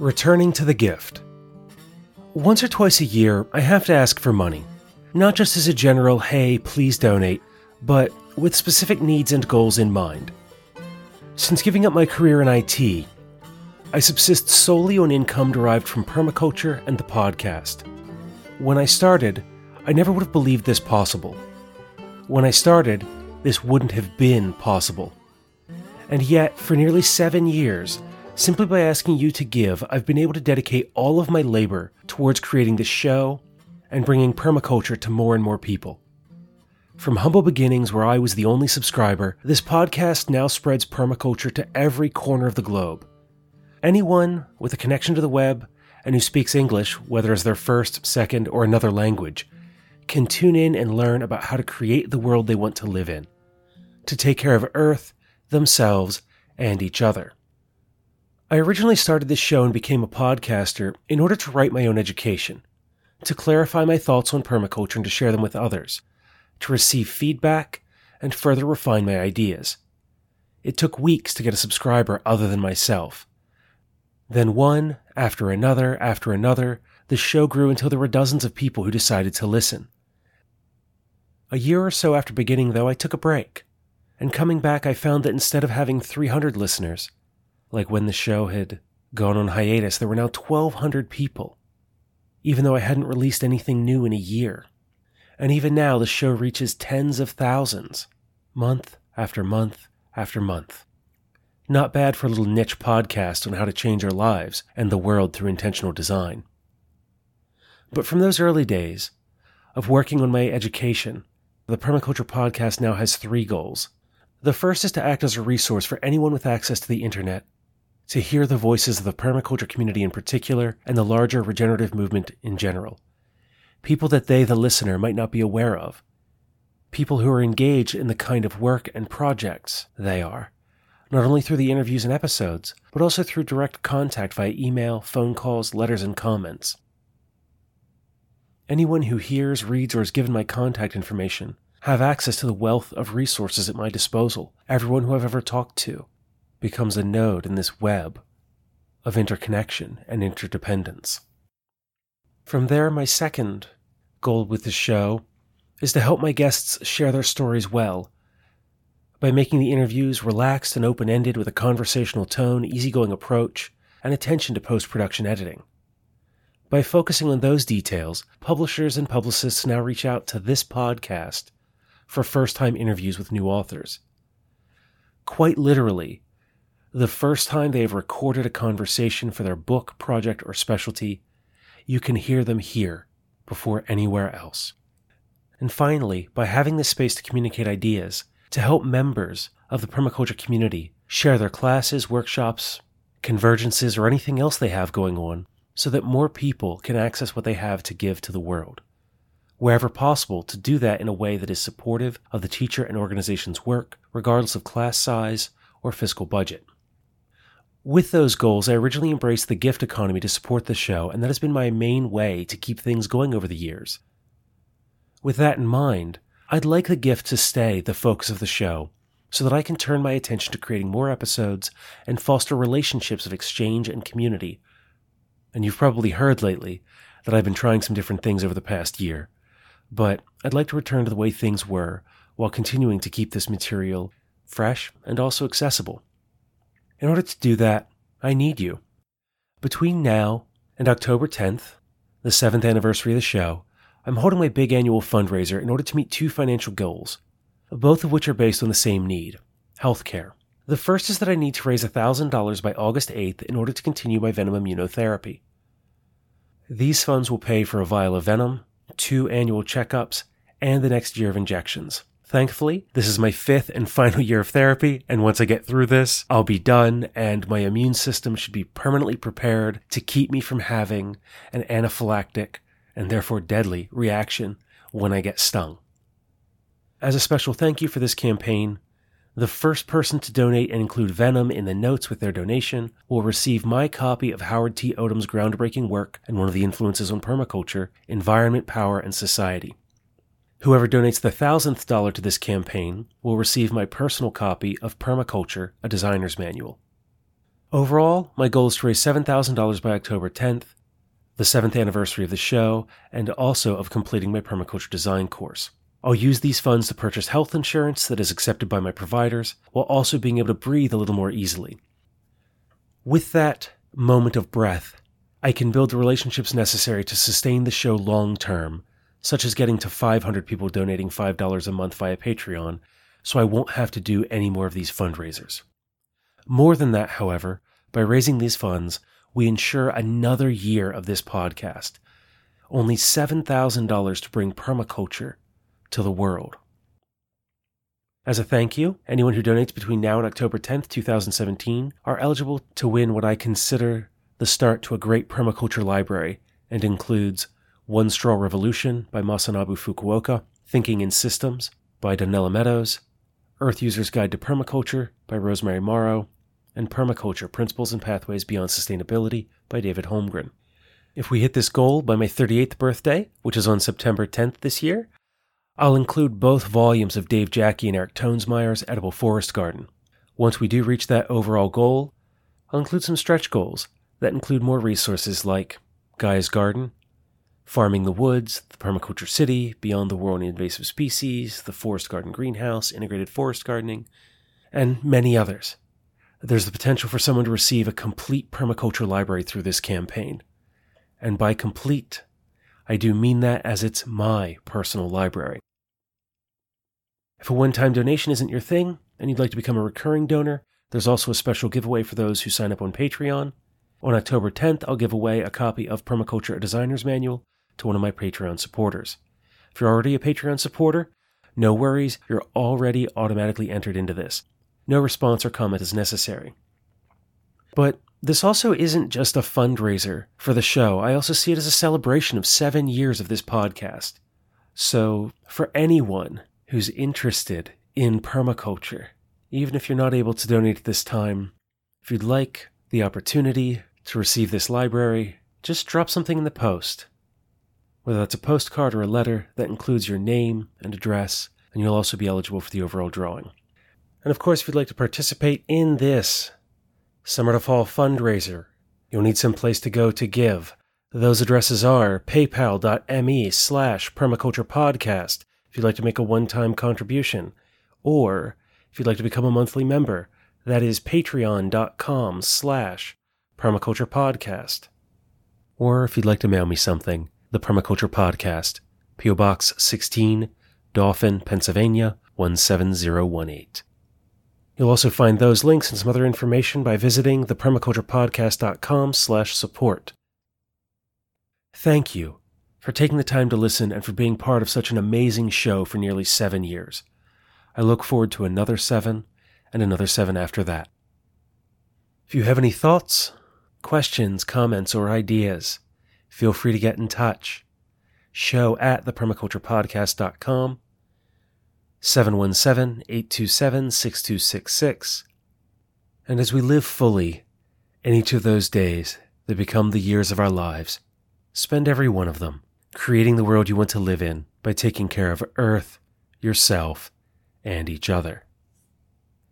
Returning to the gift. Once or twice a year, I have to ask for money. Not just as a general, hey, please donate, but with specific needs and goals in mind. Since giving up my career in IT, I subsist solely on income derived from permaculture and the podcast. When I started, I never would have believed this possible. When I started, this wouldn't have been possible. And yet, for nearly seven years, simply by asking you to give, I've been able to dedicate all of my labor towards creating this show and bringing permaculture to more and more people. From humble beginnings where I was the only subscriber, this podcast now spreads permaculture to every corner of the globe. Anyone with a connection to the web and who speaks English, whether as their first, second, or another language, can tune in and learn about how to create the world they want to live in, to take care of Earth, themselves, and each other. I originally started this show and became a podcaster in order to write my own education, to clarify my thoughts on permaculture and to share them with others, to receive feedback, and further refine my ideas. It took weeks to get a subscriber other than myself. Then one, after another, after another, the show grew until there were dozens of people who decided to listen. A year or so after beginning, though, I took a break. And coming back, I found that instead of having 300 listeners, like when the show had gone on hiatus, there were now 1,200 people, even though I hadn't released anything new in a year. And even now, the show reaches tens of thousands, month after month after month. Not bad for a little niche podcast on how to change our lives and the world through intentional design. But from those early days of working on my education, the Permaculture Podcast now has three goals. The first is to act as a resource for anyone with access to the internet, to hear the voices of the permaculture community in particular and the larger regenerative movement in general. People that they, the listener, might not be aware of. People who are engaged in the kind of work and projects they are, not only through the interviews and episodes, but also through direct contact via email, phone calls, letters, and comments. Anyone who hears, reads, or is given my contact information have access to the wealth of resources at my disposal. Everyone who I've ever talked to becomes a node in this web of interconnection and interdependence. From there, my second goal with the show is to help my guests share their stories well by making the interviews relaxed and open ended with a conversational tone, easygoing approach, and attention to post production editing. By focusing on those details, publishers and publicists now reach out to this podcast for first time interviews with new authors. Quite literally, the first time they have recorded a conversation for their book, project, or specialty, you can hear them here before anywhere else. And finally, by having this space to communicate ideas, to help members of the permaculture community share their classes, workshops, convergences, or anything else they have going on, so that more people can access what they have to give to the world. Wherever possible, to do that in a way that is supportive of the teacher and organization's work, regardless of class size or fiscal budget. With those goals, I originally embraced the gift economy to support the show, and that has been my main way to keep things going over the years. With that in mind, I'd like the gift to stay the focus of the show so that I can turn my attention to creating more episodes and foster relationships of exchange and community and you've probably heard lately that I've been trying some different things over the past year, but I'd like to return to the way things were while continuing to keep this material fresh and also accessible. In order to do that, I need you. Between now and October 10th, the seventh anniversary of the show, I'm holding my big annual fundraiser in order to meet two financial goals, both of which are based on the same need healthcare. The first is that I need to raise $1,000 by August 8th in order to continue my venom immunotherapy. These funds will pay for a vial of venom, two annual checkups, and the next year of injections. Thankfully, this is my fifth and final year of therapy, and once I get through this, I'll be done, and my immune system should be permanently prepared to keep me from having an anaphylactic and therefore deadly reaction when I get stung. As a special thank you for this campaign, the first person to donate and include Venom in the notes with their donation will receive my copy of Howard T. Odum's groundbreaking work and one of the influences on permaculture, Environment, Power, and Society. Whoever donates the thousandth dollar to this campaign will receive my personal copy of Permaculture, a Designer's Manual. Overall, my goal is to raise $7,000 by October 10th, the seventh anniversary of the show, and also of completing my permaculture design course. I'll use these funds to purchase health insurance that is accepted by my providers, while also being able to breathe a little more easily. With that moment of breath, I can build the relationships necessary to sustain the show long term, such as getting to 500 people donating $5 a month via Patreon, so I won't have to do any more of these fundraisers. More than that, however, by raising these funds, we ensure another year of this podcast. Only $7,000 to bring permaculture to the world. As a thank you, anyone who donates between now and October 10th, 2017 are eligible to win what I consider the start to a great permaculture library and includes One Straw Revolution by Masanobu Fukuoka, Thinking in Systems by Donella Meadows, Earth User's Guide to Permaculture by Rosemary Morrow, and Permaculture Principles and Pathways Beyond Sustainability by David Holmgren. If we hit this goal by my 38th birthday, which is on September 10th this year, I'll include both volumes of Dave Jacke and Eric Toensmeier's Edible Forest Garden. Once we do reach that overall goal, I'll include some stretch goals that include more resources like Gaia's Garden, Farming the Woods, the Permaculture City, Beyond the War on Invasive Species, the Forest Garden Greenhouse, Integrated Forest Gardening, and many others. There's the potential for someone to receive a complete permaculture library through this campaign. And by complete, I do mean that as it's my personal library. If a one time donation isn't your thing and you'd like to become a recurring donor, there's also a special giveaway for those who sign up on Patreon. On October 10th, I'll give away a copy of Permaculture A Designer's Manual to one of my Patreon supporters. If you're already a Patreon supporter, no worries, you're already automatically entered into this. No response or comment is necessary. But this also isn't just a fundraiser for the show. I also see it as a celebration of seven years of this podcast. So, for anyone who's interested in permaculture. Even if you're not able to donate at this time, if you'd like the opportunity to receive this library, just drop something in the post. Whether that's a postcard or a letter that includes your name and address, and you'll also be eligible for the overall drawing. And of course, if you'd like to participate in this summer to fall fundraiser, you'll need some place to go to give. Those addresses are paypal.me slash permaculturepodcast if you'd like to make a one time contribution, or if you'd like to become a monthly member, that is patreon.com slash permaculture podcast. Or if you'd like to mail me something, the Permaculture Podcast, P.O. Box 16, Dauphin, Pennsylvania 17018. You'll also find those links and some other information by visiting thepermaculturepodcast.com slash support. Thank you for taking the time to listen and for being part of such an amazing show for nearly seven years. I look forward to another seven and another seven after that. If you have any thoughts, questions, comments, or ideas, feel free to get in touch. Show at thepermaculturepodcast.com, 717 827 6266. And as we live fully in each of those days that become the years of our lives, spend every one of them creating the world you want to live in by taking care of Earth, yourself, and each other.